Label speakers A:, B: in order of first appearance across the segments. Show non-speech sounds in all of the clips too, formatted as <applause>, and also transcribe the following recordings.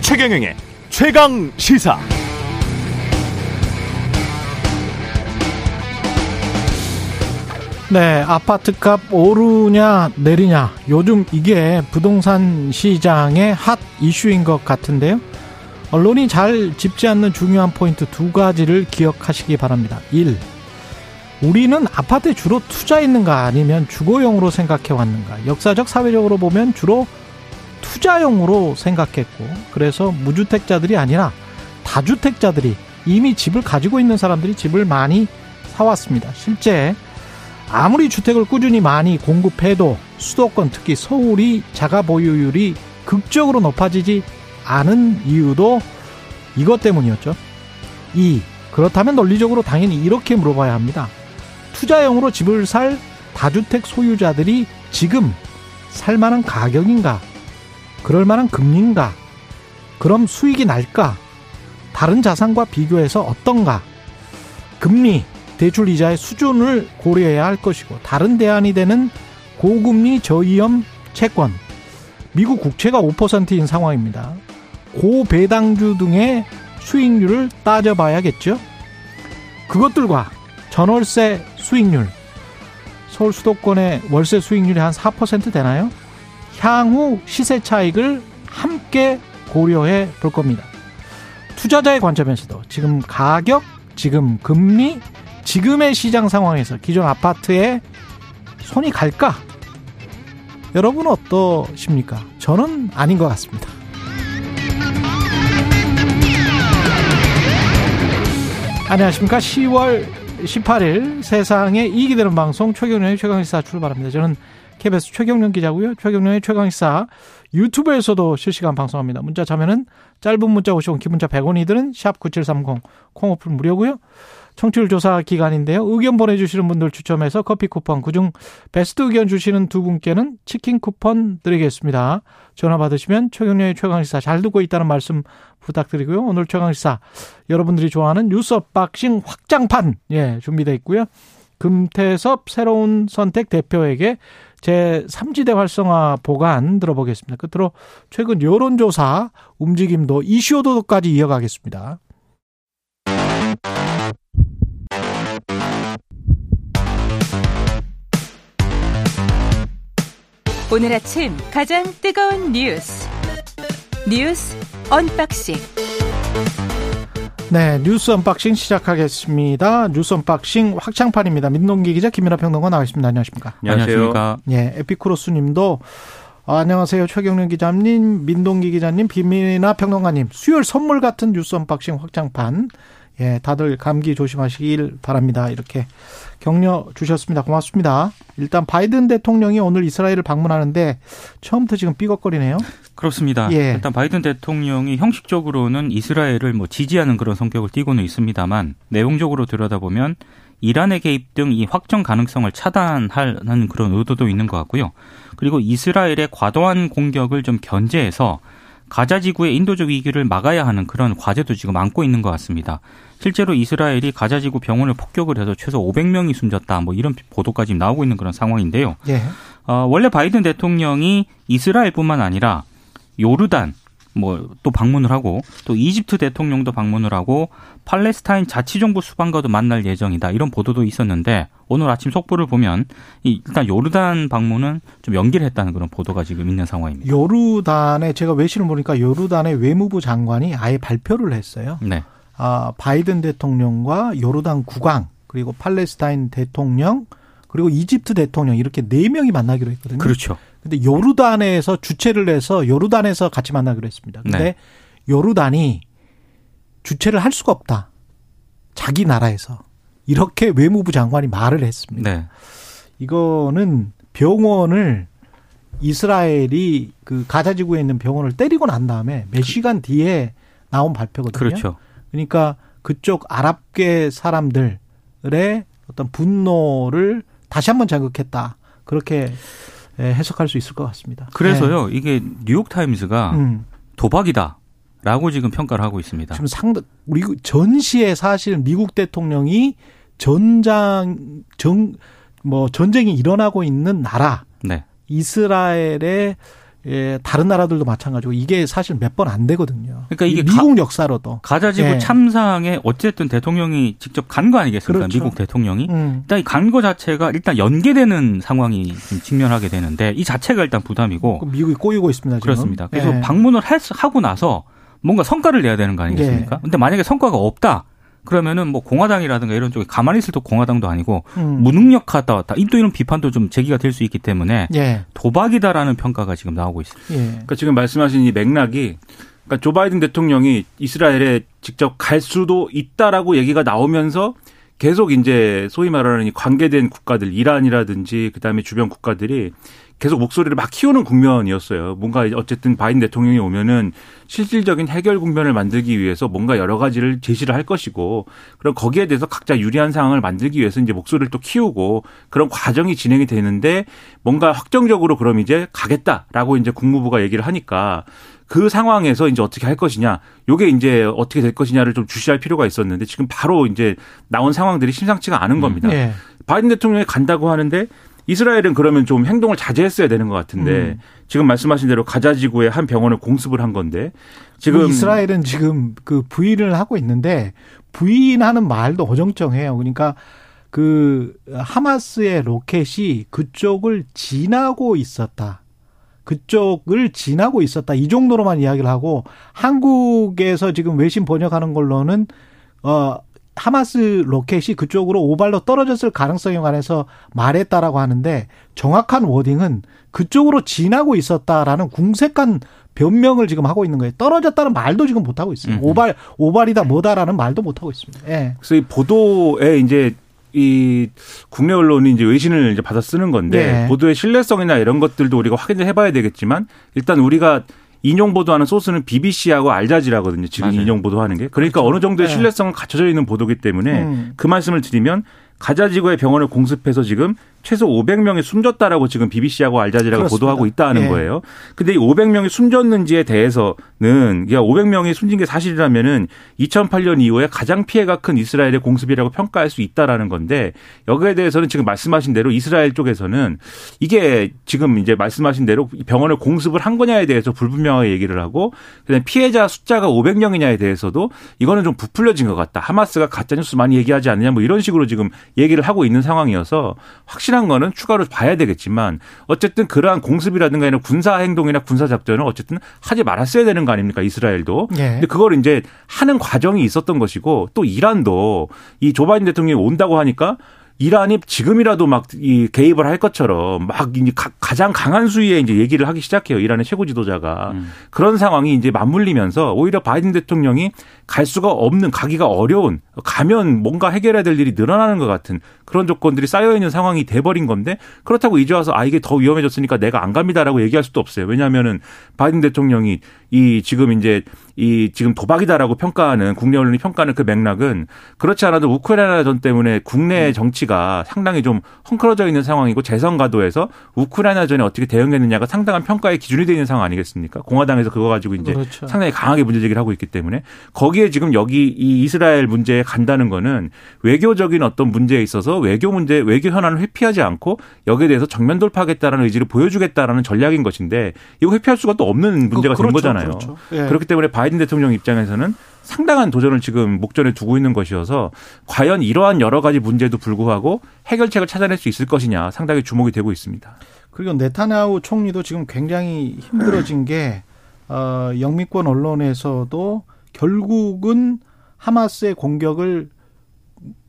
A: 최경영의 최강 시사.
B: 네, 아파트값 오르냐 내리냐 요즘 이게 부동산 시장의 핫 이슈인 것 같은데요. 언론이 잘 짚지 않는 중요한 포인트 두 가지를 기억하시기 바랍니다. 1. 우리는 아파트에 주로 투자했는가 아니면 주거용으로 생각해 왔는가. 역사적 사회적으로 보면 주로 투자용으로 생각했고 그래서 무주택자들이 아니라 다주택자들이 이미 집을 가지고 있는 사람들이 집을 많이 사왔습니다. 실제 아무리 주택을 꾸준히 많이 공급해도 수도권 특히 서울이 자가 보유율이 극적으로 높아지지 않은 이유도 이것 때문이었죠. 2. 그렇다면 논리적으로 당연히 이렇게 물어봐야 합니다. 투자용으로 집을 살 다주택 소유자들이 지금 살 만한 가격인가? 그럴 만한 금리인가? 그럼 수익이 날까? 다른 자산과 비교해서 어떤가? 금리, 대출 이자의 수준을 고려해야 할 것이고 다른 대안이 되는 고금리 저위험 채권 미국 국채가 5%인 상황입니다. 고배당주 등의 수익률을 따져봐야겠죠. 그것들과 전월세 수익률 서울 수도권의 월세 수익률이 한 4% 되나요? 향후 시세 차익을 함께 고려해 볼 겁니다. 투자자의 관점에서도 지금 가격, 지금 금리, 지금의 시장 상황에서 기존 아파트에 손이 갈까? 여러분은 어떠십니까? 저는 아닌 것 같습니다. 안녕하십니까. 10월 18일 세상에 이익이 되는 방송 최경련의 최강시사 출발합니다. 저는 KBS 최경련 기자고요. 최경련의 최강시사 유튜브에서도 실시간 방송합니다. 문자 참여는 짧은 문자 50원, 긴 문자 100원이들은 샵9730 콩오플 무료고요. 청취율 조사 기간인데요. 의견 보내주시는 분들 추첨해서 커피 쿠폰, 그중 베스트 의견 주시는 두 분께는 치킨 쿠폰 드리겠습니다. 전화 받으시면 최경련의 최강시사 잘 듣고 있다는 말씀 부탁드리고요. 오늘 최강시사 여러분들이 좋아하는 뉴스 박싱 확장판 예 준비되어 있고요. 금태섭 새로운 선택 대표에게 제 3지대 활성화 보관 들어보겠습니다. 끝으로 최근 여론조사 움직임도 이슈오도까지 이어가겠습니다.
C: 오늘 아침 가장 뜨거운 뉴스 뉴스 언박싱
B: 네, 뉴스 언박싱 시작하겠습니다. 뉴스 언박싱 확장판입니다. 민동기 기자 김민하 평론가 나와 있습니다. 안녕하십니까?
D: 안녕하십니까?
B: 예, 에피쿠로스 님도 아, 안녕하세요. 최경영 기자님, 민동기 기자님, 김민하 평론가님. 수요일 선물 같은 뉴스 언박싱 확장판. 예, 다들 감기 조심하시길 바랍니다. 이렇게 격려 주셨습니다. 고맙습니다. 일단 바이든 대통령이 오늘 이스라엘을 방문하는데 처음부터 지금 삐걱거리네요.
D: 그렇습니다. 예. 일단 바이든 대통령이 형식적으로는 이스라엘을 뭐 지지하는 그런 성격을 띠고는 있습니다만 내용적으로 들여다보면 이란의 개입 등 이 확정 가능성을 차단하는 그런 의도도 있는 것 같고요. 그리고 이스라엘의 과도한 공격을 좀 견제해서 가자 지구의 인도적 위기를 막아야 하는 그런 과제도 지금 안고 있는 것 같습니다. 실제로 이스라엘이 가자 지구 병원을 폭격을 해서 최소 500명이 숨졌다. 뭐 이런 보도까지 나오고 있는 그런 상황인데요. 예. 어, 원래 바이든 대통령이 이스라엘뿐만 아니라 요르단 뭐 또 방문을 하고 또 이집트 대통령도 방문을 하고 팔레스타인 자치정부 수반과도 만날 예정이다 이런 보도도 있었는데 오늘 아침 속보를 보면 일단 요르단 방문은 좀 연기를 했다는 그런 보도가 지금 있는 상황입니다.
B: 요르단에 제가 외신을 보니까 요르단의 외무부 장관이 아예 발표를 했어요. 네. 아, 바이든 대통령과 요르단 국왕 그리고 팔레스타인 대통령 그리고 이집트 대통령 이렇게 네 명이 만나기로 했거든요.
D: 그렇죠.
B: 근데 요르단에서 주최를 해서 요르단에서 같이 만나기로 했습니다. 근데 네. 요르단이 주최를 할 수가 없다. 자기 나라에서 이렇게 외무부 장관이 말을 했습니다. 네. 이거는 병원을 이스라엘이 그 가자 지구에 있는 병원을 때리고 난 다음에 몇 시간 뒤에 나온 발표거든요.
D: 그렇죠.
B: 그러니까 그쪽 아랍계 사람들의 어떤 분노를 다시 한번 자극했다. 그렇게 해석할 수 있을 것 같습니다.
D: 그래서요, 네. 이게 뉴욕 타임즈가 음. 도박이다. 라고 지금 평가를 하고 있습니다.
B: 지금 상당, 우리 전시에 사실 미국 대통령이 전장 정뭐 전쟁이 일어나고 있는 나라 네. 이스라엘의 예, 다른 나라들도 마찬가지고 이게 사실 몇 번 안 되거든요. 그러니까 이게 미국 가, 역사로도
D: 가자지구 예. 참상에 어쨌든 대통령이 직접 간 거 아니겠습니까? 그렇죠. 미국 대통령이 음. 일단 이 간 거 자체가 일단 연계되는 상황이 직면하게 되는데 이 자체가 일단 부담이고
B: 그 미국이 꼬이고 있습니다. 지금.
D: 그렇습니다. 그래서 예. 방문을 하고 나서 뭔가 성과를 내야 되는 거 아니겠습니까? 예. 근데 만약에 성과가 없다. 그러면은 뭐 공화당이라든가 이런 쪽에 가만히 있을 또 공화당도 아니고 음. 무능력하다. 또 이런 비판도 좀 제기가 될 수 있기 때문에 예. 도박이다라는 평가가 지금 나오고 있습니다.
E: 예. 그러니까 지금 말씀하신 이 맥락이 그러니까 조 바이든 대통령이 이스라엘에 직접 갈 수도 있다라고 얘기가 나오면서 계속 이제 소위 말하는 관계된 국가들 이란이라든지 그다음에 주변 국가들이 계속 목소리를 막 키우는 국면이었어요. 뭔가 어쨌든 바이든 대통령이 오면은 실질적인 해결 국면을 만들기 위해서 뭔가 여러 가지를 제시를 할 것이고 그럼 거기에 대해서 각자 유리한 상황을 만들기 위해서 이제 목소리를 또 키우고 그런 과정이 진행이 되는데 뭔가 확정적으로 그럼 이제 가겠다라고 이제 국무부가 얘기를 하니까 그 상황에서 이제 어떻게 할 것이냐, 요게 이제 어떻게 될 것이냐를 좀 주시할 필요가 있었는데 지금 바로 이제 나온 상황들이 심상치가 않은 겁니다. 음, 네. 바이든 대통령이 간다고 하는데 이스라엘은 그러면 좀 행동을 자제했어야 되는 것 같은데 음. 지금 말씀하신 대로 가자 지구의 한 병원을 공습을 한 건데
B: 지금 이스라엘은 지금 그 부인을 하고 있는데 부인하는 말도 어정쩡해요. 그러니까 그 하마스의 로켓이 그쪽을 지나고 있었다. 그쪽을 지나고 있었다. 이 정도로만 이야기를 하고 한국에서 지금 외신 번역하는 걸로는 어 하마스 로켓이 그쪽으로 오발로 떨어졌을 가능성에 관해서 말했다라고 하는데 정확한 워딩은 그쪽으로 지나고 있었다라는 궁색한 변명을 지금 하고 있는 거예요. 떨어졌다는 말도 지금 못 하고 있어요. 음. 오발 오발이다 뭐다라는 말도 못 하고 있습니다. 예.
E: 그래서 이 보도에 이제 이 국내 언론이 이제 외신을 이제 받아 쓰는 건데 네. 보도의 신뢰성이나 이런 것들도 우리가 확인을 해봐야 되겠지만 일단 우리가 인용 보도하는 소스는 BBC하고 알자지라거든요. 지금 맞아요. 인용 보도하는 게. 그러니까 그렇죠. 어느 정도의 네. 신뢰성은 갖춰져 있는 보도기 때문에 음. 그 말씀을 드리면 가자 지구의 병원을 공습해서 지금 최소 500명이 숨졌다라고 지금 BBC하고 알자지라가 그렇습니다. 보도하고 있다는 예. 거예요. 근데 이 500명이 숨졌는지에 대해서는 그러니까 500명이 숨진 게 사실이라면은 2008년 이후에 가장 피해가 큰 이스라엘의 공습이라고 평가할 수 있다라는 건데 여기에 대해서는 지금 말씀하신 대로 이스라엘 쪽에서는 이게 지금 이제 말씀하신 대로 병원을 공습을 한 거냐에 대해서 불분명하게 얘기를 하고 그다음에 피해자 숫자가 500명이냐에 대해서도 이거는 좀 부풀려진 것 같다. 하마스가 가짜 뉴스 많이 얘기하지 않느냐 뭐 이런 식으로 지금 얘기를 하고 있는 상황이어서 확실한 확실한 거는 추가로 봐야 되겠지만 어쨌든 그러한 공습이라든가 이런 군사 행동이나 군사 작전을 어쨌든 하지 말았어야 되는 거 아닙니까 이스라엘도. 예. 근데 그걸 이제 하는 과정이 있었던 것이고 또 이란도 이 조 바이든 대통령이 온다고 하니까 이란이 지금이라도 막 이 개입을 할 것처럼 막 이제 가장 강한 수위에 이제 얘기를 하기 시작해요. 이란의 최고 지도자가 음. 그런 상황이 이제 맞물리면서 오히려 바이든 대통령이 갈 수가 없는 가기가 어려운 가면 뭔가 해결해야 될 일이 늘어나는 것 같은 그런 조건들이 쌓여 있는 상황이 돼버린 건데 그렇다고 이제 와서 아 이게 더 위험해졌으니까 내가 안 갑니다라고 얘기할 수도 없어요. 왜냐하면은 바이든 대통령이 이 지금 이제 이 지금 도박이다라고 평가하는 국내 언론이 평가하는 그 맥락은 그렇지 않아도 우크라이나 전 때문에 국내 음. 정치가 상당히 좀 헝클어져 있는 상황이고 재선 가도에서 우크라이나 전에 어떻게 대응했느냐가 상당한 평가의 기준이 되는 상황 아니겠습니까? 공화당에서 그거 가지고 이제 그렇죠. 상당히 강하게 문제 제기를 하고 있기 때문에 거기에 지금 여기 이 이스라엘 문제에 간다는 거는 외교적인 어떤 문제에 있어서 외교 문제 외교 현안을 회피하지 않고 여기에 대해서 정면 돌파하겠다라는 의지를 보여주겠다라는 전략인 것인데 이거 회피할 수가 또 없는 문제가 그, 그렇죠, 된 거잖아요. 그렇죠. 예. 그렇기 때문에 바이든 대통령 입장에서는 상당한 도전을 지금 목전에 두고 있는 것이어서 과연 이러한 여러 가지 문제도 불구하고 해결책을 찾아낼 수 있을 것이냐 상당히 주목이 되고 있습니다.
B: 그리고 네타냐후 총리도 지금 굉장히 힘들어진 게 어, 영미권 언론에서도 결국은 하마스의 공격을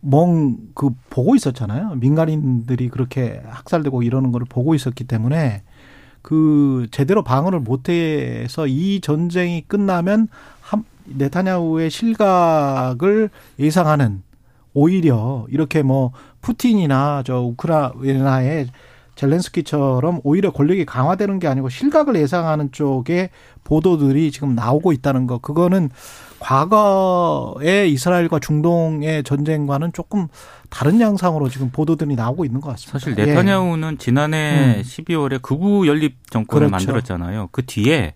B: 멍 그 보고 있었잖아요. 민간인들이 그렇게 학살되고 이러는 거를 보고 있었기 때문에 그 제대로 방어를 못해서 이 전쟁이 끝나면 네타냐후의 실각을 예상하는 오히려 이렇게 뭐 푸틴이나 저 우크라이나의 젤렌스키처럼 오히려 권력이 강화되는 게 아니고 실각을 예상하는 쪽에 보도들이 지금 나오고 있다는 거. 그거는 과거의 이스라엘과 중동의 전쟁과는 조금 다른 양상으로 지금 보도들이 나오고 있는 것 같습니다.
D: 사실 네타냐후는 예. 지난해 음. 12월에 극우 연립 정권을 그렇죠. 만들었잖아요. 그 뒤에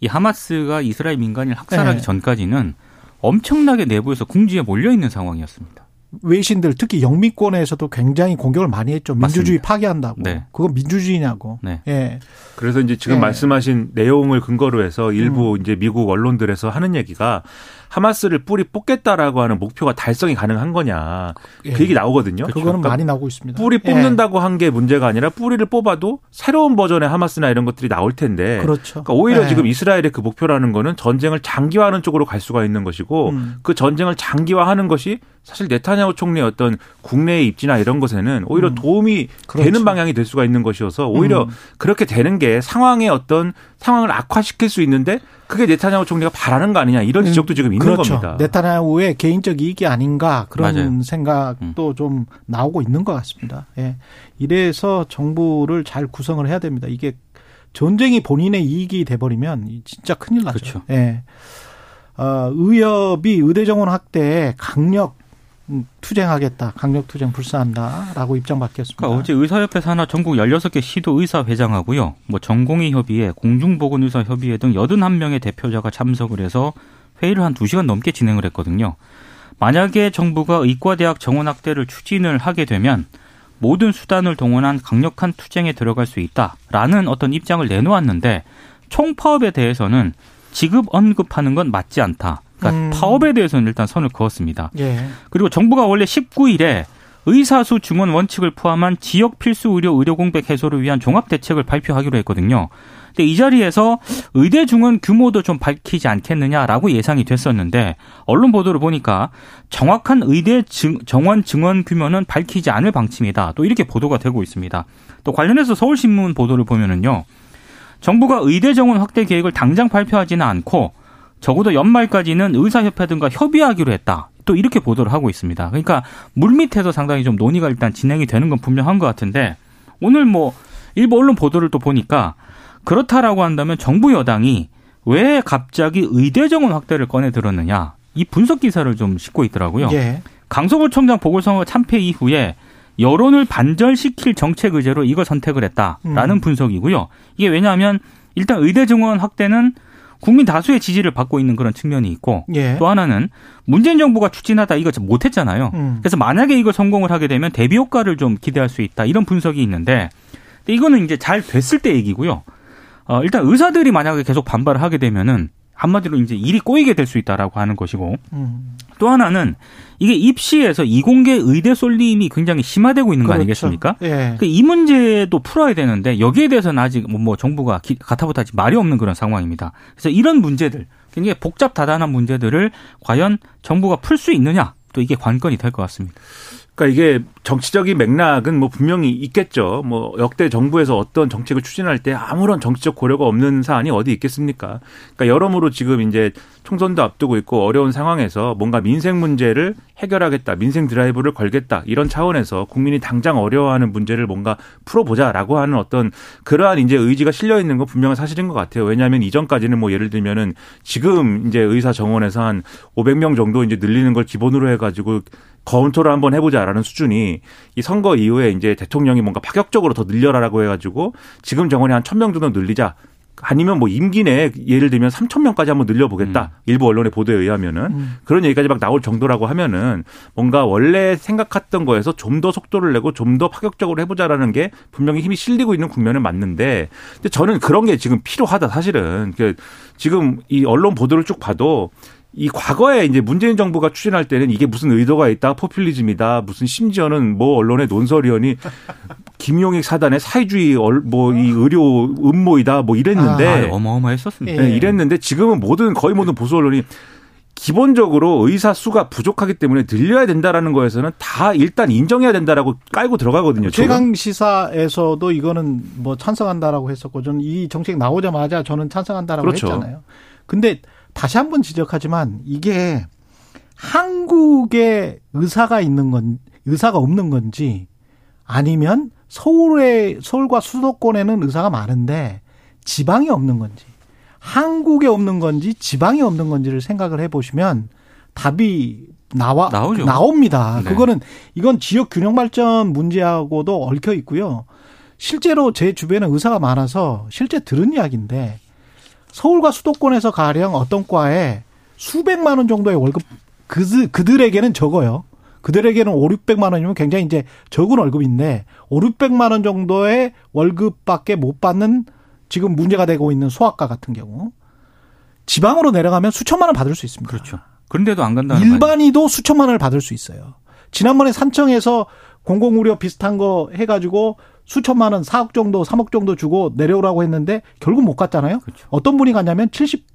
D: 이 하마스가 이스라엘 민간인을 학살하기 예. 전까지는 엄청나게 내부에서 궁지에 몰려 있는 상황이었습니다.
B: 외신들 특히 영미권에서도 굉장히 공격을 많이 했죠. 민주주의
D: 맞습니다.
B: 파괴한다고.
D: 네.
B: 그건 민주주의냐고.
D: 네.
B: 예.
E: 그래서 이제 지금
B: 예.
E: 말씀하신 내용을 근거로 해서 일부
B: 음.
E: 이제 미국 언론들에서 하는 얘기가 하마스를 뿌리 뽑겠다라고 하는 목표가 달성이 가능한 거냐
B: 예.
E: 그 얘기 나오거든요.
B: 그거는
E: 그러니까
B: 많이 나오고 있습니다.
E: 뿌리
B: 예.
E: 뽑는다고 한 게 문제가 아니라 뿌리를 뽑아도 새로운 버전의 하마스나 이런 것들이 나올 텐데
B: 그렇죠.
E: 그러니까 오히려
B: 예.
E: 지금 이스라엘의 그 목표라는 거는 전쟁을 장기화하는 쪽으로 갈 수가 있는 것이고
B: 음.
E: 그 전쟁을 장기화하는 것이 사실 네타냐후 총리의 어떤 국내의 입지나 이런 것에는 오히려
B: 음.
E: 도움이
B: 그렇죠.
E: 되는 방향이 될 수가 있는 것이어서 오히려
B: 음.
E: 그렇게 되는 게 상황의 어떤 상황을 악화시킬 수 있는데 그게 네타냐후 총리가 바라는 거 아니냐 이런 지적도 지금 있는
B: 그렇죠.
E: 겁니다.
B: 네타냐후의 개인적 이익이 아닌가 그런
D: 맞아요.
B: 생각도
E: 음.
B: 좀 나오고 있는 것 같습니다. 예. 이래서 정부를 잘 구성을 해야 됩니다. 이게 전쟁이 본인의 이익이 돼버리면 진짜 큰일 나죠.
D: 그렇죠.
B: 예. 어, 의협이 의대 정원 확대에 강력 음, 투쟁하겠다, 강력 투쟁 불사한다라고 입장 밝혔습니다.
D: 그러니까 어제 의사협회 산하 전국 16개 시도 의사 회장하고요. 뭐 전공의 협의회, 공중보건의사 협의회 등 81명의 대표자가 참석을 해서 회의를 한 2시간 넘게 진행을 했거든요. 만약에 정부가 의과대학 정원 확대를 추진을 하게 되면 모든 수단을 동원한 강력한 투쟁에 들어갈 수 있다라는 어떤 입장을 내놓았는데 총파업에 대해서는 지급 언급하는 건 맞지 않다. 그러니까
B: 음.
D: 파업에 대해서는 일단 선을 그었습니다.
B: 예.
D: 그리고 정부가 원래 19일에 의사수 증원 원칙을 포함한 지역 필수 의료 의료 공백 해소를 위한 종합 대책을 발표하기로 했거든요. 근데 이 자리에서 의대 증원 규모도 좀 밝히지 않겠느냐라고 예상이 됐었는데 언론 보도를 보니까 정확한 의대 증, 정원 증원 규모는 밝히지 않을 방침이다. 또 이렇게 보도가 되고 있습니다. 또 관련해서 서울신문 보도를 보면은요. 정부가 의대 정원 확대 계획을 당장 발표하지는 않고 적어도 연말까지는 의사협회 등과 협의하기로 했다. 또 이렇게 보도를 하고 있습니다. 그러니까 물밑에서 상당히 좀 논의가 일단 진행이 되는 건 분명한 것 같은데 오늘 뭐 일부 언론 보도를 또 보니까 그렇다라고 한다면 정부 여당이 왜 갑자기 의대 정원 확대를 꺼내 들었느냐 이 분석 기사를 좀 싣고 있더라고요.
B: 예.
D: 강서구 청장 보궐선거 참패 이후에 여론을 반전시킬 정책 의제로 이걸 선택을 했다라는
B: 음.
D: 분석이고요. 이게 왜냐하면 일단 의대 정원 확대는 국민 다수의 지지를 받고 있는 그런 측면이 있고
B: 예.
D: 또 하나는 문재인 정부가 추진하다 이거 못했잖아요.
B: 음.
D: 그래서 만약에 이걸 성공을 하게 되면 대비 효과를 좀 기대할 수 있다 이런 분석이 있는데 근데 이거는 이제 잘 됐을 때 얘기고요. 어, 일단 의사들이 만약에 계속 반발을 하게 되면은 한마디로 이제 일이 꼬이게 될 수 있다라고 하는 것이고
B: 음.
D: 또 하나는 이게 입시에서 이공계 의대 쏠림이 굉장히 심화되고 있는 거
B: 그렇죠.
D: 아니겠습니까?
B: 예.
D: 그 이 문제도 풀어야 되는데 여기에 대해서는 아직 뭐, 뭐 정부가 기- 가타부타지 말이 없는 그런 상황입니다. 그래서 이런 문제들 굉장히 복잡 다단한 문제들을 과연 정부가 풀 수 있느냐 또 이게 관건이 될 것 같습니다.
E: 그러니까 이게 정치적인 맥락은 뭐 분명히 있겠죠. 뭐 역대 정부에서 어떤 정책을 추진할 때 아무런 정치적 고려가 없는 사안이 어디 있겠습니까? 그러니까 여러모로 지금 이제 총선도 앞두고 있고 어려운 상황에서 뭔가 민생 문제를 해결하겠다, 민생 드라이브를 걸겠다 이런 차원에서 국민이 당장 어려워하는 문제를 뭔가 풀어보자라고 하는 어떤 그러한 이제 의지가 실려 있는 건 분명한 사실인 것 같아요. 왜냐하면 이전까지는 뭐 예를 들면은 지금 이제 의사 정원에서 한 500명 정도 이제 늘리는 걸 기본으로 해가지고 검토를 한번 해보자라는 수준이 이 선거 이후에 이제 대통령이 뭔가 파격적으로 더 늘려라라고 해가지고 지금 정원이 한 1000명 정도 늘리자. 아니면 뭐 임기 내에 예를 들면 3천 명까지 한번 늘려보겠다. 일부 언론의 보도에 의하면은
B: 음.
E: 그런 얘기까지 막 나올 정도라고 하면은 뭔가 원래 생각했던 거에서 좀 더 속도를 내고 좀 더 파격적으로 해보자라는 게 분명히 힘이 실리고 있는 국면은 맞는데 근데 저는 그런 게 지금 필요하다 사실은 그 지금 이 언론 보도를 쭉 봐도 이 과거에 이제 문재인 정부가 추진할 때는 이게 무슨 의도가 있다, 포퓰리즘이다, 무슨 심지어는 뭐 언론의 논설위원이 <laughs> 김용익 사단의 사회주의 뭐 이 의료 음모이다 뭐 이랬는데
D: 아, 어마어마했었습니다.
B: 예.
E: 네, 이랬는데 지금은 모든 거의 모든 보수 언론이 기본적으로 의사 수가 부족하기 때문에 늘려야 된다라는 거에서는 다 일단 인정해야 된다라고 깔고 들어가거든요.
B: 최강 시사에서도 이거는 뭐 찬성한다라고 했었고 저는 이 정책 나오자마자 저는 찬성한다라고
E: 그렇죠.
B: 했잖아요. 근데 다시 한번 지적하지만 이게 한국에 의사가 있는 건 의사가 없는 건지 아니면 서울에 서울과 수도권에는 의사가 많은데 지방이 없는 건지 한국에 없는 건지 지방에 없는 건지를 생각을 해 보시면 답이 나와
D: 나오죠.
B: 나옵니다.
D: 네.
B: 그거는 이건 지역 균형 발전 문제하고도 얽혀 있고요. 실제로 제 주변에 의사가 많아서 실제 들은 이야기인데 서울과 수도권에서 가령 어떤 과에 수백만 원 정도의 월급 그 그들에게는 적어요. 그들에게는 5, 600만 원이면 굉장히 이제 적은 월급인데 5, 600만 원 정도의 월급밖에 못 받는 지금 문제가 되고 있는 소아과 같은 경우 지방으로 내려가면 수천만 원 받을 수 있습니다.
D: 그렇죠. 그런데도 안 간다는
B: 일반이도 수천만 원을 받을 수 있어요. 지난번에 산청에서 공공의료 비슷한 거 해가지고 수천만 원, 4억 정도, 3억 정도 주고 내려오라고 했는데 결국 못 갔잖아요. 그렇죠. 어떤 분이 갔냐면 70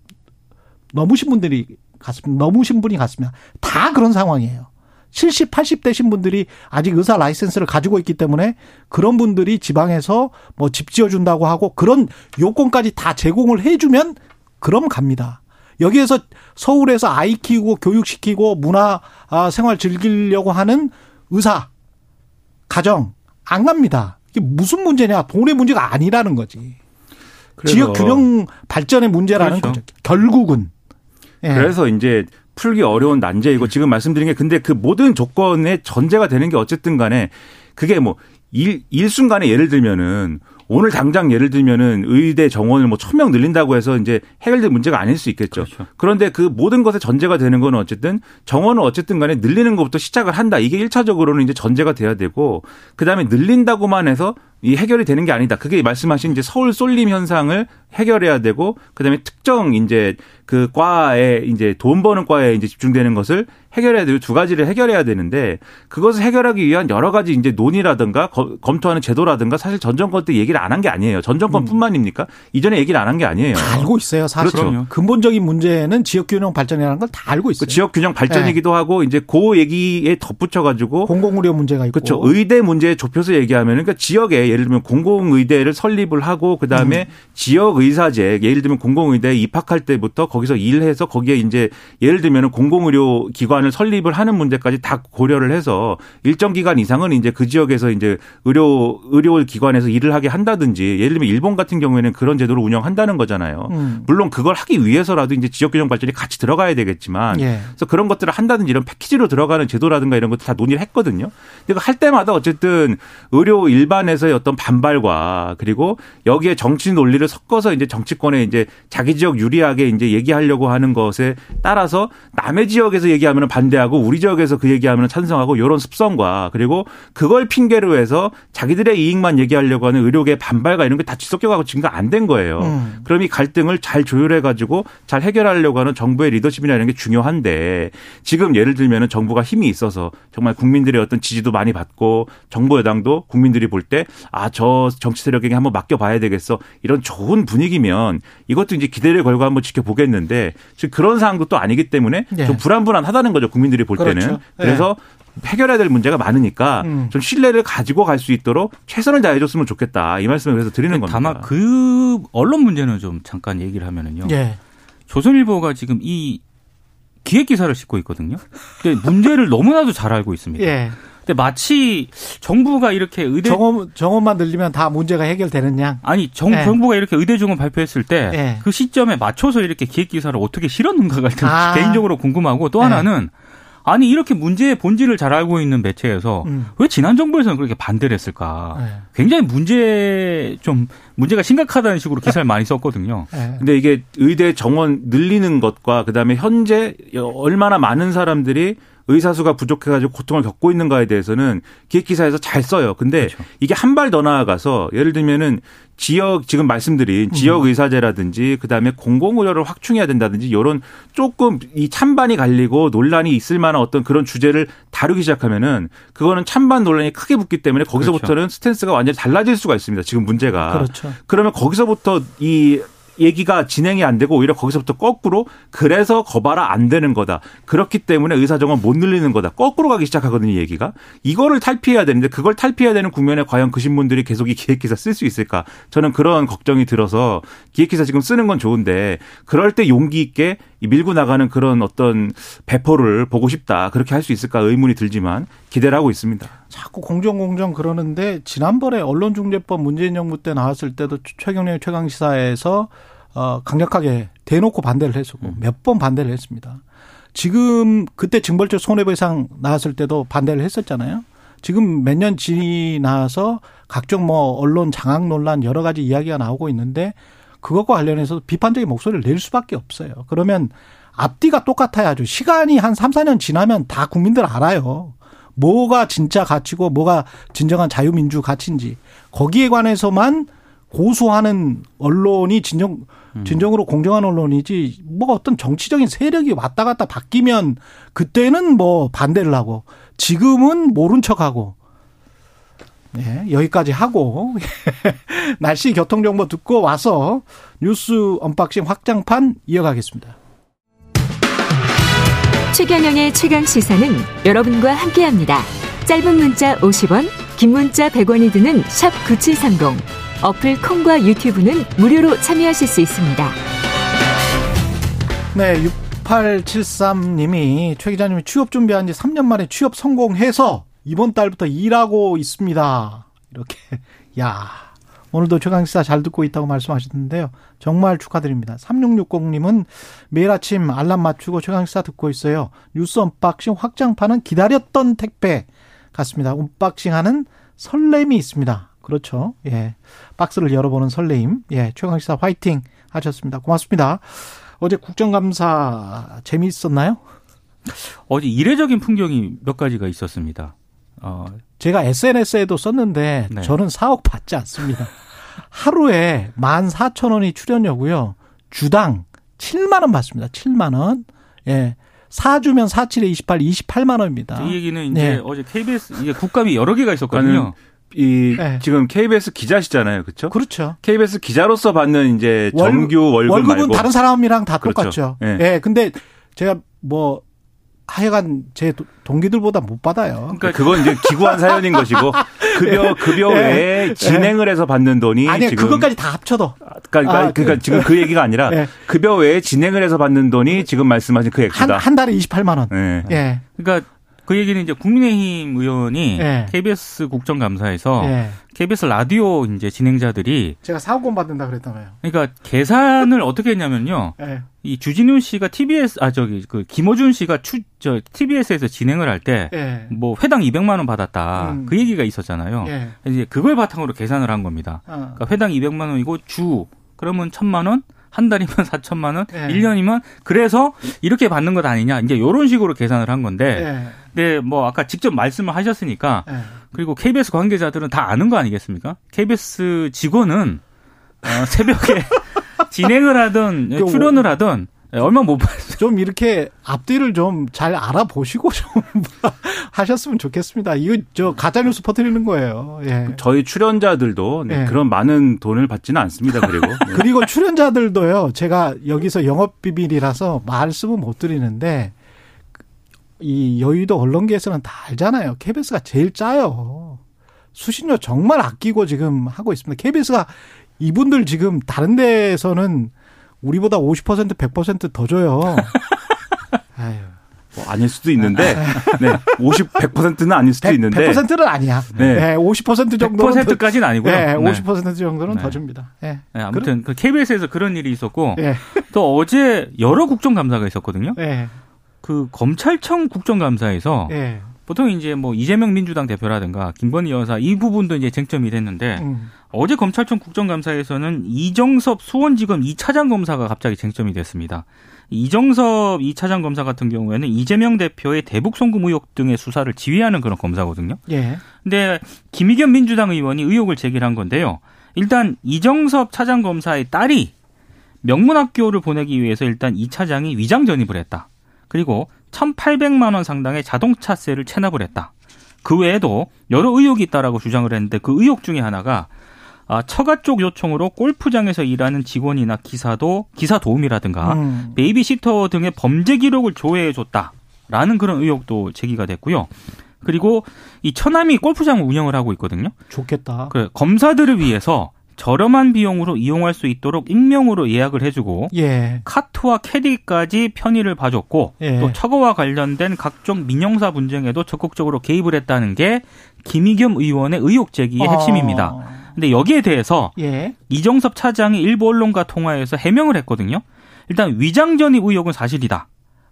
B: 넘으신 분들이 갔습니다. 넘으신 분이 갔습니다. 다 그런 상황이에요. 70, 80 되신 분들이 아직 의사 라이센스를 가지고 있기 때문에 그런 분들이 지방에서 뭐 집 지어준다고 하고 그런 요건까지 다 제공을 해주면 그럼 갑니다. 여기에서 서울에서 아이 키우고 교육시키고 문화 아, 생활 즐기려고 하는 의사, 가정 안 갑니다. 이게 무슨 문제냐? 돈의 문제가 아니라는 거지. 지역 균형 발전의 문제라는 그렇죠. 거죠. 결국은.
E: 예. 그래서 이제 풀기 어려운 난제이고 지금 말씀드린 게 근데 그 모든 조건의 전제가 되는 게 어쨌든 간에 그게 뭐 일, 일순간에 예를 들면은 오늘 당장 예를 들면은 의대 정원을 뭐 천 명 늘린다고 해서 이제 해결될 문제가 아닐 수 있겠죠. 그렇죠. 그런데 그 모든 것의 전제가 되는 건 어쨌든 정원을 어쨌든 간에 늘리는 것부터 시작을 한다. 이게 일차적으로는 이제 전제가 돼야 되고 그다음에 늘린다고만 해서 이 해결이 되는 게 아니다. 그게 말씀하신 이제 서울 쏠림 현상을 해결해야 되고 그다음에 특정 이제 그 과에 이제 돈 버는 과에 이제 집중되는 것을 해결해야 되고 두 가지를 해결해야 되는데 그것을 해결하기 위한 여러 가지 이제 논의라든가 거, 검토하는 제도라든가 사실 전 정권 때 얘기를 안 한 게 아니에요. 전 정권뿐만입니까? 이전에 얘기를 안 한 게 아니에요.
B: 다 알고 있어요. 사실 그렇죠. 근본적인 문제는 지역 균형 발전이라는 걸 다 알고 있어요. 그
E: 지역 균형 발전이기도 네. 하고 이제 그 얘기에 덧붙여 가지고
B: 공공 의료 문제가 있고
E: 그렇죠. 의대 문제에 좁혀서 얘기하면 그러니까 지역에 예를 들면 공공의대를 설립을 하고 그다음에 음. 지역 의사제 예를 들면 공공의대에 입학할 때부터 거기서 일해서 거기에 이제 예를 들면 공공의료 기관을 설립을 하는 문제까지 다 고려를 해서 일정 기간 이상은 이제 그 지역에서 이제 의료 의료 기관에서 일을 하게 한다든지 예를 들면 일본 같은 경우에는 그런 제도를 운영한다는 거잖아요. 음. 물론 그걸 하기 위해서라도 이제 지역 균형 발전이 같이 들어가야 되겠지만 예. 그래서 그런 것들을 한다든지 이런 패키지로 들어가는 제도라든가 이런 것도 다 논의를 했거든요. 근데 할 때마다 어쨌든 의료 일반에서의 어떤 반발과 그리고 여기에 정치 논리를 섞어서 이제 정치권에 이제 자기 지역 유리하게 이제 얘기하려고 하는 것에 따라서 남의 지역에서 얘기하면 반대하고 우리 지역에서 그 얘기하면 찬성하고 이런 습성과 그리고 그걸 핑계로 해서 자기들의 이익만 얘기하려고 하는 의료계 반발과 이런 게 다 뒤섞여가고 증가 안된 거예요. 음. 그럼 이 갈등을 잘 조율해 가지고 잘 해결하려고 하는 정부의 리더십이나 이런 게 중요한데 지금 예를 들면은 정부가 힘이 있어서 정말 국민들의 어떤 지지도 많이 받고 정부 여당도 국민들이 볼 때아 저 정치 세력에게 한번 맡겨봐야 되겠어 이런 좋은 분위기면 이것도 이제 기대를 걸고 한번 지켜보겠는데 지금 그런 상황도 또 아니기 때문에 네. 좀 불안불안하다는 거죠 국민들이 볼 그렇죠. 때는 그래서 네. 해결해야 될 문제가 많으니까 음. 좀 신뢰를 가지고 갈 수 있도록 최선을 다해줬으면 좋겠다 이 말씀을 그래서 드리는 겁니다.
D: 다만 그 언론 문제는 좀 잠깐 얘기를 하면은요. 예. 조선일보가 지금 이 기획 기사를 싣고 있거든요. 근데 문제를 너무나도 잘 알고 있습니다. 예. 근데 마치 정부가 이렇게 의대
B: 정원 정원만 늘리면 다 문제가 해결되는 양.
D: 아니 정, 네. 정부가 이렇게 의대 정원 발표했을 때그 네. 그 시점에 맞춰서 이렇게 기획 기사를 어떻게 실었는가가 아. <laughs> 개인적으로 궁금하고 또 네. 하나는 아니 이렇게 문제의 본질을 잘 알고 있는 매체에서 음. 왜 지난 정부에서는 그렇게 반대를 했을까? 네. 굉장히 문제 좀 문제가 심각하다는 식으로 기사를 많이 썼거든요.
E: 네. 근데 이게 의대 정원 늘리는 것과 그다음에 현재 얼마나 많은 사람들이 의사 수가 부족해가지고 고통을 겪고 있는가에 대해서는 기획기사에서 잘 써요. 근데 그렇죠. 이게 한 발 더 나아가서 예를 들면은 지역 지금 말씀드린 지역 음. 의사제라든지 그다음에 공공의료를 확충해야 된다든지 이런 조금 이 찬반이 갈리고 논란이 있을 만한 어떤 그런 주제를 다루기 시작하면은 그거는 찬반 논란이 크게 붙기 때문에 거기서부터는 그렇죠. 스탠스가 완전히 달라질 수가 있습니다. 지금 문제가. 그렇죠. 그러면 거기서부터 이 얘기가 진행이 안 되고 오히려 거기서부터 거꾸로 그래서 거봐라 안 되는 거다. 그렇기 때문에 의사정원 못 늘리는 거다. 거꾸로 가기 시작하거든요, 얘기가. 이거를 탈피해야 되는데 그걸 탈피해야 되는 국면에 과연 그 신문들이 계속 이 기획기사 쓸 수 있을까? 저는 그런 걱정이 들어서 기획기사 지금 쓰는 건 좋은데 그럴 때 용기 있게 밀고 나가는 그런 어떤 배포를 보고 싶다. 그렇게 할 수 있을까 의문이 들지만 기대를 하고 있습니다.
B: 자꾸 공정 공정 그러는데 지난번에 언론중재법 문재인 정부 때 나왔을 때도 최경련 최강 시사에서 어 강력하게 대놓고 반대를 했었고 음. 몇번 반대를 했습니다. 지금 그때 징벌적 손해배상 나왔을 때도 반대를 했었잖아요. 지금 몇 년 지나서 각종 뭐 언론 장악 논란 여러 가지 이야기가 나오고 있는데 그것과 관련해서 비판적인 목소리를 낼 수밖에 없어요. 그러면 앞뒤가 똑같아야죠. 시간이 한 3, 4년 지나면 다 국민들 알아요. 뭐가 진짜 가치고 뭐가 진정한 자유민주 가치인지 거기에 관해서만 고수하는 언론이 진정 음. 진정으로 공정한 언론이지 뭐 어떤 정치적인 세력이 왔다 갔다 바뀌면 그때는 뭐 반대를 하고 지금은 모른 척하고 네, 여기까지 하고 <laughs> 날씨 교통 정보 듣고 와서 뉴스 언박싱 확장판 이어가겠습니다.
F: 최경영의 최강 시사는 여러분과 함께합니다. 짧은 문자 50원, 긴 문자 100원이 드는 샵 9730. 어플 콩과 유튜브는 무료로 참여하실 수 있습니다.
B: 네, 6873님이 최 기자님이 취업 준비한 지 3년 만에 취업 성공해서 이번 달부터 일하고 있습니다. 이렇게 <laughs> 야 오늘도 최강시사 잘 듣고 있다고 말씀하셨는데요. 정말 축하드립니다. 3660님은 매일 아침 알람 맞추고 최강시사 듣고 있어요. 뉴스 언박싱 확장판은 기다렸던 택배 같습니다. 언박싱하는 설렘이 있습니다. 그렇죠. 예. 박스를 열어보는 설레임. 예. 최강시사 화이팅 하셨습니다. 고맙습니다. 어제 국정감사 재미있었나요?
D: 어제 이례적인 풍경이 몇 가지가 있었습니다.
B: 어. 제가 SNS에도 썼는데 네. 저는 4억 받지 않습니다. 하루에 14,000원이 출연료고요. 주당 7만 원 받습니다. 7만 원. 예. 4주면 47에 28, 28만 원입니다.
D: 이 얘기는 이제 네. 어제 KBS 이게 국감이 여러 개가 있었거든요.
E: 이 네. 지금 KBS 기자시잖아요, 그렇죠?
B: 그렇죠.
E: KBS 기자로서 받는 이제 정규 월급
B: 월급은
E: 말고.
B: 다른 사람이랑 다 그렇죠. 똑같죠. 예. 네. 근데 제가 뭐 하여간 제 동기들보다 못 받아요.
E: 그러니까 그건 이제 기구한 사연인 것이고 급여 예. 급여 예. 외에 예. 진행을 해서 받는 돈이
B: 아니 지금 그것까지 다 합쳐도
E: 그러니까, 아, 그러니까 그, 지금 그 얘기가 아니라 예. 급여 외에 진행을 해서 받는 돈이 지금 말씀하신 그 액수다.
B: 한, 한 달에 28만 원.
D: 예. 예. 그러니까 그 얘기는 이제 국민의힘 의원이 예. KBS 국정감사에서 예. KBS 라디오 이제 진행자들이
B: 제가 원 받는다 그랬다며요.
D: 그러니까 계산을 어떻게 했냐면요. 예. 이 주진우 씨가 TBS 아 저기 그 김호준 씨가 추 저 TBS에서 진행을 할 때뭐 예. 회당 200만 원 받았다. 음. 그 얘기가 있었잖아요. 예. 이제 그걸 바탕으로 계산을 한 겁니다. 어. 그러니까 회당 200만 원이고 주 그러면 1000만 원 한 달이면 <laughs> 4천만 원, 예. 1년이면 그래서 이렇게 받는 것 아니냐. 이제 요런 식으로 계산을 한 건데 예. 네, 뭐 아까 직접 말씀을 하셨으니까 네. 그리고 KBS 관계자들은 다 아는 거 아니겠습니까? KBS 직원은 어, 새벽에 <laughs> 진행을 하든 그 출연을 하든 네, 얼마 못 받았어요. <laughs>
B: 좀 이렇게 앞뒤를 좀 잘 알아보시고 <laughs> 좀 하셨으면 좋겠습니다. 이거 저 가짜뉴스 퍼뜨리는 거예요. 예.
E: 저희 출연자들도 네, 예. 그런 많은 돈을 받지는 않습니다. 그리고. <laughs>
B: 그리고 출연자들도요, 제가 여기서 영업 비밀이라서 말씀은 못 드리는데, 이 여의도 언론계에서는 다 알잖아요. KBS가 제일 짜요. 수신료 정말 아끼고 지금 하고 있습니다. KBS가 이분들 지금 다른 데에서는 우리보다 50% 100%더 줘요. <laughs>
E: 아유. 뭐 아닐 수도 있는데, 네, 50, 100%는 아닐 수도 100, 있는데.
B: 100%는 아니야. 네. 네 50% 정도는.
D: 100%까지는 아니고요.
B: 네, 50% 정도는 네. 더 줍니다. 네.
D: 네 아무튼, 그 KBS에서 그런 일이 있었고, 네. 또 어제 여러 국정감사가 있었거든요. 네. 그 검찰청 국정감사에서 네. 보통 이제 뭐 이재명 민주당 대표라든가 김건희 여사 이 부분도 이제 쟁점이 됐는데 음. 어제 검찰청 국정감사에서는 이정섭 수원지검 2차장 검사가 갑자기 쟁점이 됐습니다. 이정섭 2차장 검사 같은 경우에는 이재명 대표의 대북 송금 의혹 등의 수사를 지휘하는 그런 검사거든요. 예. 근데 김의겸 민주당 의원이 의혹을 제기한 건데요. 일단 이정섭 차장 검사의 딸이 명문학교를 보내기 위해서 일단 이 차장이 위장 전입을 했다. 그리고 1,800만 원 상당의 자동차세를 체납을 했다. 그 외에도 여러 의혹이 있다라고 주장을 했는데 그 의혹 중에 하나가 아, 처가 쪽 요청으로 골프장에서 일하는 직원이나 기사도 기사 도움이라든가 음. 베이비시터 등의 범죄 기록을 조회해 줬다라는 그런 의혹도 제기가 됐고요. 그리고 이 처남이 골프장을 운영을 하고 있거든요.
B: 좋겠다.
D: 그 검사들을 위해서 저렴한 비용으로 이용할 수 있도록 익명으로 예약을 해주고 예. 카트와 캐디까지 편의를 봐줬고 예. 또 처거와 관련된 각종 민영사 분쟁에도 적극적으로 개입을 했다는 게 김희겸 의원의 의혹 제기의 어. 핵심입니다. 근데 여기에 대해서 예. 이정섭 차장이 일부 언론과 통화에서 해명을 했거든요. 일단 위장 전입 의혹은 사실이다.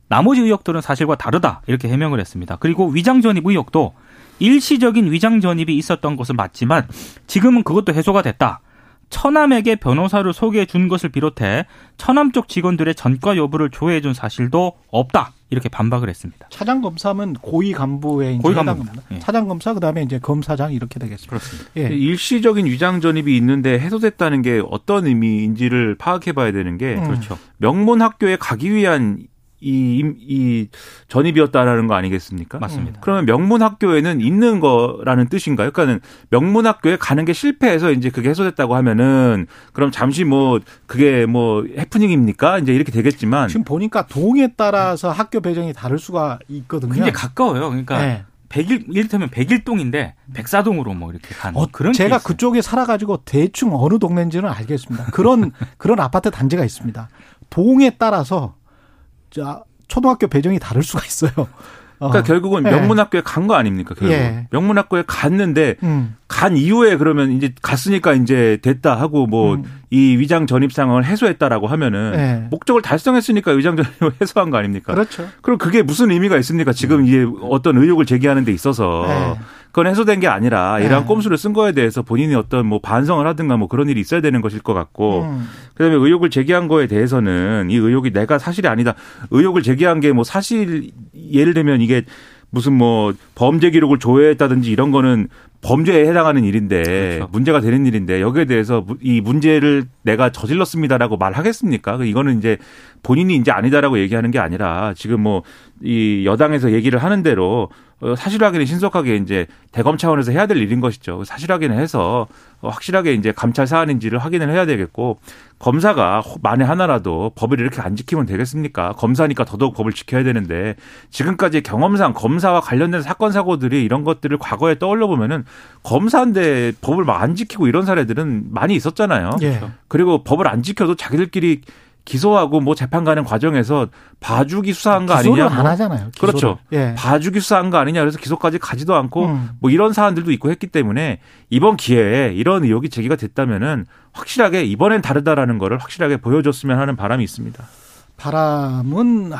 D: 나머지 의혹들은 사실과 다르다. 이렇게 해명을 했습니다. 그리고 위장 전입 의혹도 일시적인 위장 전입이 있었던 것은 맞지만 지금은 그것도 해소가 됐다. 처남에게 변호사를 소개해 준 것을 비롯해 처남 쪽 직원들의 전과 여부를 조회해 준 사실도 없다. 이렇게 반박을 했습니다.
B: 차장 검사면 고위 간부에
D: 고위 간부입니다.
B: 예. 차장 검사 그다음에 이제 검사장 이렇게 되겠습니다.
D: 그렇습니다.
E: 예. 일시적인 위장 전입이 있는데 해소됐다는 게 어떤 의미인지를 파악해봐야 되는 게
B: 음.
D: 그렇죠.
E: 명문 학교에 가기 위한 이, 이 전입이었다라는 거 아니겠습니까?
D: 맞습니다.
E: 그러면 명문 학교에는 있는 거라는 뜻인가요? 그러니까는 명문 학교에 가는 게 실패해서 이제 그게 해소됐다고 하면은 그럼 잠시 뭐 그게 뭐 해프닝입니까? 이제 이렇게 되겠지만
B: 지금 보니까 동에 따라서 학교 배정이 다를 수가 있거든요.
D: 굉장히 가까워요. 그러니까
B: 네.
D: 백일 이를테면 백일동인데 백사동으로 뭐 이렇게 간
B: 어,
D: 그런
B: 제가
D: 케이스.
B: 그쪽에 살아가지고 대충 어느 동네인지는 알겠습니다. 그런 그런 아파트 단지가 있습니다. 동에 따라서 자 초등학교 배정이 다를 수가 있어요. <laughs> 어.
E: 그러니까 결국은
B: 네.
E: 명문학교에 간거 아닙니까? 결국
B: 예.
E: 명문학교에 갔는데
B: 음.
E: 간 이후에 그러면 이제 갔으니까 이제 됐다 하고 뭐이
B: 음.
E: 위장 전입 상황을 해소했다라고 하면은
B: 예.
E: 목적을 달성했으니까 위장 전입을 <laughs> 해소한 거 아닙니까?
B: 그렇죠.
E: 그럼 그게 무슨 의미가 있습니까? 지금 이게 어떤 의혹을 제기하는 데 있어서
B: 네.
E: 그건 해소된 게 아니라 이러한
B: 네.
E: 꼼수를 쓴 거에 대해서 본인이 어떤 뭐 반성을 하든가 뭐 그런 일이 있어야 되는 것일 것 같고
B: 음.
E: 그다음에 의혹을 제기한 거에 대해서는 이 의혹이 내가 사실이 아니다. 의혹을 제기한 게 뭐 사실 예를 들면 이게 무슨 뭐 범죄 기록을 조회했다든지 이런 거는 범죄에 해당하는 일인데
D: 그렇죠.
E: 문제가 되는 일인데 여기에 대해서 무- 이 문제를 내가 저질렀습니다라고 말하겠습니까? 그 이거는 이제 본인이 이제 아니다라고 얘기하는 게 아니라 지금 뭐 이 여당에서 얘기를 하는 대로 어, 사실 확인을 신속하게 이제 대검 차원에서 해야 될 일인 것이죠. 사실 확인을 해서 어, 확실하게 이제 감찰 사안인지를 확인을 해야 되겠고 검사가 혹 만에 하나라도 법을 이렇게 안 지키면 되겠습니까? 검사니까 더더욱 법을 지켜야 되는데 지금까지 경험상 검사와 관련된 사건 사고들이 이런 것들을 과거에 떠올려 보면은 검사인데 법을 막 안 지키고 이런 사례들은 많이 있었잖아요.
B: 예.
E: 그리고 법을 안 지켜도 자기들끼리 기소하고 뭐 재판 가는 과정에서 봐주기 수사한 거
B: 기소를
E: 아니냐? 안뭐
B: 하잖아요. 기소를.
E: 그렇죠.
B: 예.
E: 봐주기 수사한 거 아니냐 그래서 기소까지 가지도 않고
B: 음.
E: 뭐 이런 사안들도 있고 했기 때문에 이번 기회에 이런 의혹이 제기가 됐다면은 확실하게 이번엔 다르다라는 거를 확실하게 보여줬으면 하는 바람이 있습니다.
B: 바람은 아,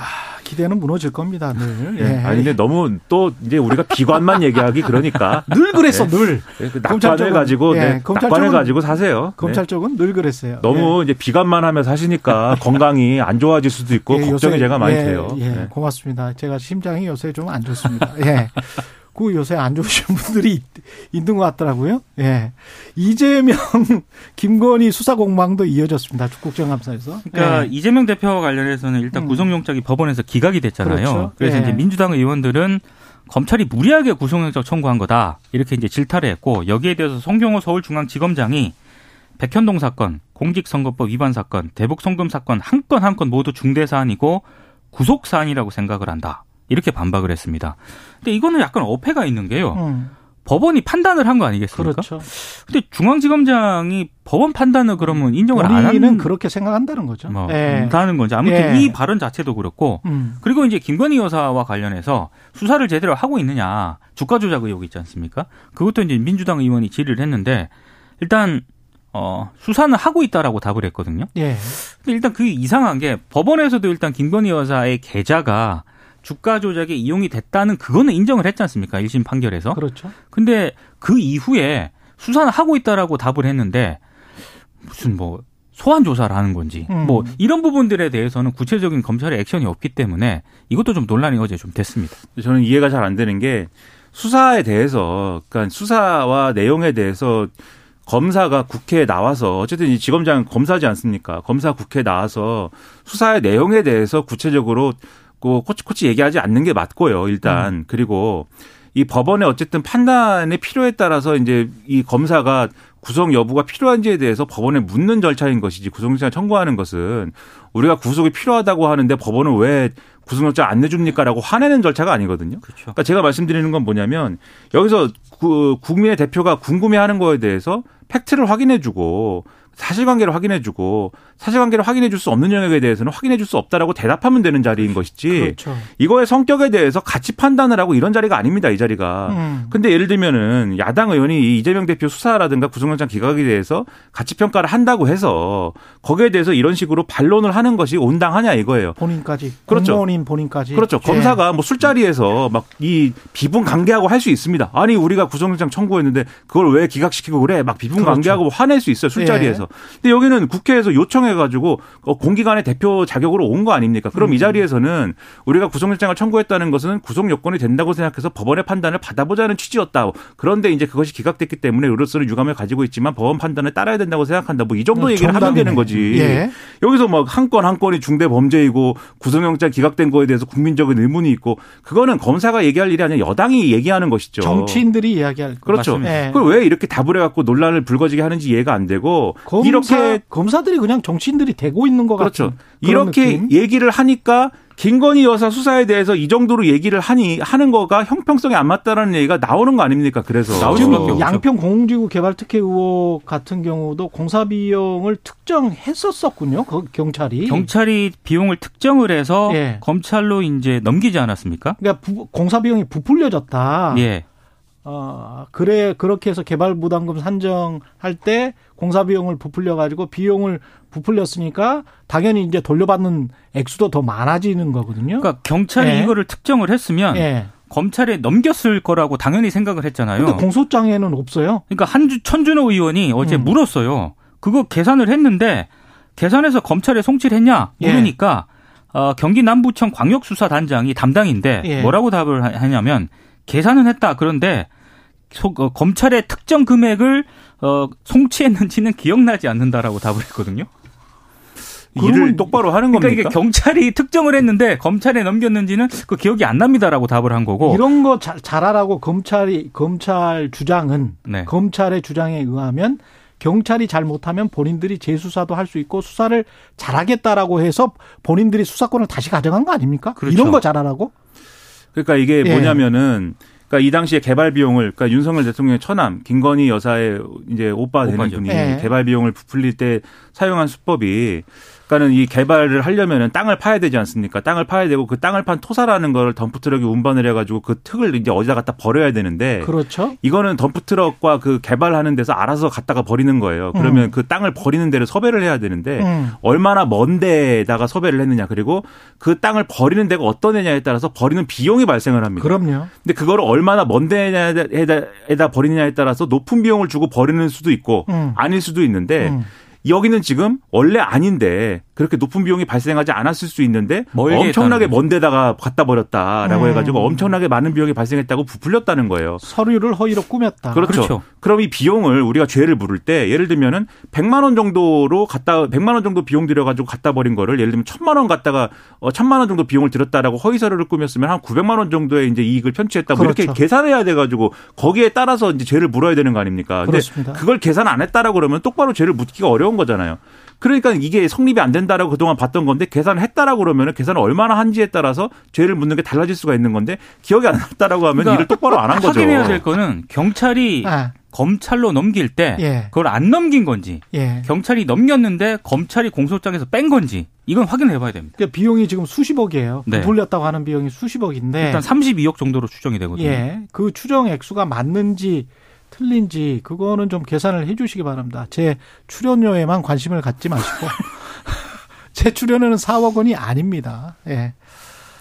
B: 기대는 무너질 겁니다. 늘. 예.
E: 아니 근데 너무 또 이제 우리가 비관만 얘기하기 그러니까 <laughs>
B: 늘 그랬어. 늘.
E: 네, 그
B: 검찰
E: 낙관을
B: 쪽은-
E: 가지고
B: 예,
E: 네,
B: 검찰
E: 낙관을
B: 쪽은-
E: 가지고 사세요.
B: 검찰
E: 네.
B: 쪽은 늘 그랬어요.
E: 너무 이제 비관만 하며 사시니까 <laughs> 건강이 안 좋아질 수도 있고
B: 예,
E: 걱정이
B: 요새-
E: 제가 많이
B: 예,
E: 돼요.
B: 예,
E: 네.
B: 고맙습니다. 제가 심장이 요새 좀 안 좋습니다. 예. <laughs> 그 요새 안 좋으신 분들이 있, 있는 것 같더라고요. 예. 이재명, <laughs> 김건희 수사 공방도 이어졌습니다. 국정감사에서.
D: 그러니까
B: 예.
D: 이재명 대표와 관련해서는 일단
B: 음.
D: 구속영장이 법원에서 기각이 됐잖아요.
B: 그렇죠.
D: 그래서
B: 예.
D: 이제 민주당 의원들은 검찰이 무리하게 구속영장 청구한 거다 이렇게 이제 질타를 했고 여기에 대해서 송경호 서울중앙지검장이 백현동 사건, 공직선거법 위반 사건, 대북 송금 사건 한 건 한 건 모두 중대 사안이고 구속 사안이라고 생각을 한다. 이렇게 반박을 했습니다. 근데 이거는 약간 어폐가 있는 게요.
B: 음,
D: 법원이 판단을 한 거 아니겠습니까?
B: 그렇죠.
D: 근데 중앙지검장이 법원 판단을 그러면 인정을 안 하는
B: 그렇게 생각한다는 거죠.
D: 뭐
B: 예.
D: 다는 건지 아무튼
B: 예.
D: 이 발언 자체도 그렇고
B: 음,
D: 그리고 이제 김건희 여사와 관련해서 수사를 제대로 하고 있느냐 주가 조작 의혹 있지 않습니까? 그것도 이제 민주당 의원이 질의를 했는데 일단 어 수사는 하고 있다라고 답을 했거든요.
B: 예.
D: 근데 일단 그 이상한 게 법원에서도 일단 김건희 여사의 계좌가 주가 조작에 이용이 됐다는 그거는 인정을 했지 않습니까? 1심 판결에서.
B: 그렇죠.
D: 근데 그 이후에 수사는 하고 있다라고 답을 했는데 무슨 뭐 소환 조사를 하는 건지
B: 음.
D: 뭐 이런 부분들에 대해서는 구체적인 검찰의 액션이 없기 때문에 이것도 좀 논란이 어제 좀 됐습니다.
E: 저는 이해가 잘 안 되는 게 수사에 대해서 그러니까 수사와 내용에 대해서 검사가 국회에 나와서 어쨌든 이 지검장 검사지 않습니까? 검사 국회에 나와서 수사의 내용에 대해서 구체적으로 그 코치코치 얘기하지 않는 게 맞고요. 일단 그리고 이 법원의 어쨌든 판단의 필요에 따라서 이제 이 검사가 구속 여부가 필요한지에 대해서 법원에 묻는 절차인 것이지 구속영장 청구하는 것은 우리가 구속이 필요하다고 하는데 법원은 왜 구속영장 안 내줍니까라고 화내는 절차가 아니거든요.
D: 그렇죠.
E: 그러니까 제가 말씀드리는 건 뭐냐면 여기서 그 국민의 대표가 궁금해하는 거에 대해서 팩트를 확인해주고 사실관계를 확인해주고 사실관계를 확인해줄 수 없는 영역에 대해서는 확인해줄 수 없다라고 대답하면 되는 자리인 것이지
B: 그렇죠.
E: 이거의 성격에 대해서 같이 판단을 하고 이런 자리가 아닙니다 이 자리가.
B: 음.
E: 근데 예를 들면은 야당 의원이 이 이재명 대표 수사라든가 구속영장 기각에 대해서 가치 평가를 한다고 해서 거기에 대해서 이런 식으로 반론을 하는 것이 온당하냐 이거예요.
B: 본인까지.
E: 그렇죠.
B: 공무원인 본인까지.
E: 그렇죠.
B: 예.
E: 검사가 뭐 술자리에서 막 이 비분 관계하고 할 수 있습니다. 아니 우리가 구속영장 청구했는데 그걸 왜 기각시키고 그래? 막 비분
B: 그렇죠.
E: 관계하고 화낼 수 있어요 술자리에서. 거예요. 근데 여기는 국회에서 요청해가지고 어, 공기관의 대표 자격으로 온 거 아닙니까? 그럼 음. 이 자리에서는 우리가 구속영장을 청구했다는 것은 구속 요건이 된다고 생각해서 법원의 판단을 받아보자는 취지였다. 그런데 이제 그것이 기각됐기 때문에 의료서는 유감을 가지고 있지만 법원 판단을 따라야 된다고 생각한다. 뭐 이 정도 음, 얘기를 정답이네. 하면 되는 거지. 예. 여기서 뭐한건한 건이 중대 범죄이고 구속영장 기각된 거에 대해서 국민적인 의문이 있고 그거는 검사가 얘기할 일이 아니라 여당이 얘기하는 것이죠.
B: 정치인들이 이야기할
E: 그렇죠. 네. 그걸 왜 이렇게 답을 해갖고 논란을 불거지게 하는지 이해가 안 되고
B: 검사, 이렇게 검사들이 그냥 정치인들이 되고 있는 것
E: 그렇죠.
B: 같은
E: 이렇게 느낌? 얘기를 하니까 김건희 여사 수사에 대해서 이 정도로 얘기를 하니 하는 거가 형평성에 안 맞다라는 얘기가 나오는 거 아닙니까? 그래서
B: 지금 양평 공공지구 개발 특혜 의혹 같은 경우도 공사 비용을 특정했었었군요. 그 경찰이
D: 경찰이 비용을 특정을 해서 예. 검찰로 이제 넘기지 않았습니까?
B: 그러니까 부, 공사 비용이 부풀려졌다.
D: 예.
B: 어, 그래, 그렇게 해서 개발 부담금 산정할 때 공사 비용을 부풀려 가지고 비용을 부풀렸으니까 당연히 이제 돌려받는 액수도 더 많아지는 거거든요.
D: 그러니까 경찰이 예. 이거를 특정을 했으면 예. 검찰에 넘겼을 거라고 당연히 생각을 했잖아요.
B: 근데 공소장에는 없어요.
D: 그러니까 한주 천준호 의원이 어제 음. 물었어요. 그거 계산을 했는데 계산해서 검찰에 송치했냐 를 물으니까 예. 어, 경기 남부청 광역수사단장이 담당인데 예. 뭐라고 답을 하냐면 계산은 했다. 그런데 소, 어, 검찰의 특정 금액을 어, 송치했는지는 기억나지 않는다라고 답을 했거든요.
E: 일을 똑바로 하는
D: 그러니까
E: 겁니까?
D: 이게 경찰이 특정을 했는데 검찰에 넘겼는지는 그 기억이 안 납니다라고 답을 한 거고
B: 이런 거 잘, 잘하라고 검찰이 검찰 주장은 네. 검찰의 주장에 의하면 경찰이 잘못하면 본인들이 재수사도 할 수 있고 수사를 잘하겠다라고 해서 본인들이 수사권을 다시 가져간 거 아닙니까? 그렇죠. 이런 거 잘하라고?
E: 그러니까 이게 예. 뭐냐면은 그러니까 이 당시에 개발 비용을 그러니까 윤석열 대통령의 처남 김건희 여사의 이제 오빠 되는 오빠죠. 분이 네. 개발 비용을 부풀릴 때 사용한 수법이 그러니까는 이 개발을 하려면은 땅을 파야 되지 않습니까? 땅을 파야 되고 그 땅을 판 토사라는 걸 덤프트럭에 운반을 해가지고 그 특을 이제 어디다 갖다 버려야 되는데.
B: 그렇죠.
E: 이거는 덤프트럭과 그 개발하는 데서 알아서 갖다가 버리는 거예요. 그러면 음. 그 땅을 버리는 데를 섭외를 해야 되는데 음. 얼마나 먼 데에다가 섭외를 했느냐 그리고 그 땅을 버리는 데가 어떤 데냐에 따라서 버리는 비용이 발생을 합니다.
B: 그럼요.
E: 근데 그거를 얼마나 먼 데에다 버리느냐에 따라서 높은 비용을 주고 버리는 수도 있고 음. 아닐 수도 있는데 음. 여기는 지금 원래 아닌데 그렇게 높은 비용이 발생하지 않았을 수 있는데 엄청나게 먼 데다가 갖다 버렸다라고 음. 해가지고 엄청나게 많은 비용이 발생했다고 부풀렸다는 거예요.
B: 서류를 허위로 꾸몄다.
E: 그렇죠. 그렇죠. 그럼 이 비용을 우리가 죄를 물을 때 예를 들면은 100만 원 정도로 갖다 100만 원 정도 비용 들여가지고 갖다 버린 거를 예를 들면 1000만 원 갖다가 어 1000만 원 정도 비용을 들었다라고 허위 서류를 꾸몄으면 한 900만 원 정도의 이제 이익을 편취했다. 뭐 그렇죠. 이렇게 계산해야 돼가지고 거기에 따라서 이제 죄를 물어야 되는 거 아닙니까? 근데 그렇습니다. 그걸 계산 안 했다라고 그러면 똑바로 죄를 묻기가 어려운 거잖아요. 그러니까 이게 성립이 안 된다라고 그동안 봤던 건데 계산을 했다라고 그러면은 계산을 얼마나 한지에 따라서 죄를 묻는 게 달라질 수가 있는 건데 기억이 안 났다라고 하면 그러니까 일을 똑바로 안 한 거죠.
D: 확인해야 될 거는 경찰이 아. 검찰로 넘길 때 예. 그걸 안 넘긴 건지 예. 경찰이 넘겼는데 검찰이 공소장에서 뺀 건지 이건 확인해 봐야 됩니다.
B: 그러니까 비용이 지금 수십억이에요. 네. 돌렸다고 하는 비용이 수십억인데
D: 일단 32억 정도로 추정이 되거든요.
B: 예. 그 추정 액수가 맞는지 틀린지 그거는 좀 계산을 해 주시기 바랍니다. 제 출연료에만 관심을 갖지 마시고 <laughs> 제 출연료는 4억 원이 아닙니다. 예.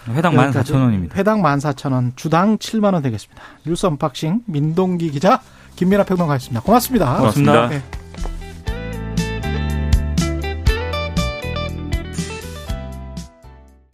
D: 회당 14,000원입니다.
B: 회당 14,000원, 주당 7만 원 되겠습니다. 뉴스 언박싱 민동기 기자 김민하 평론가였습니다. 고맙습니다.
E: 고맙습니다. 네.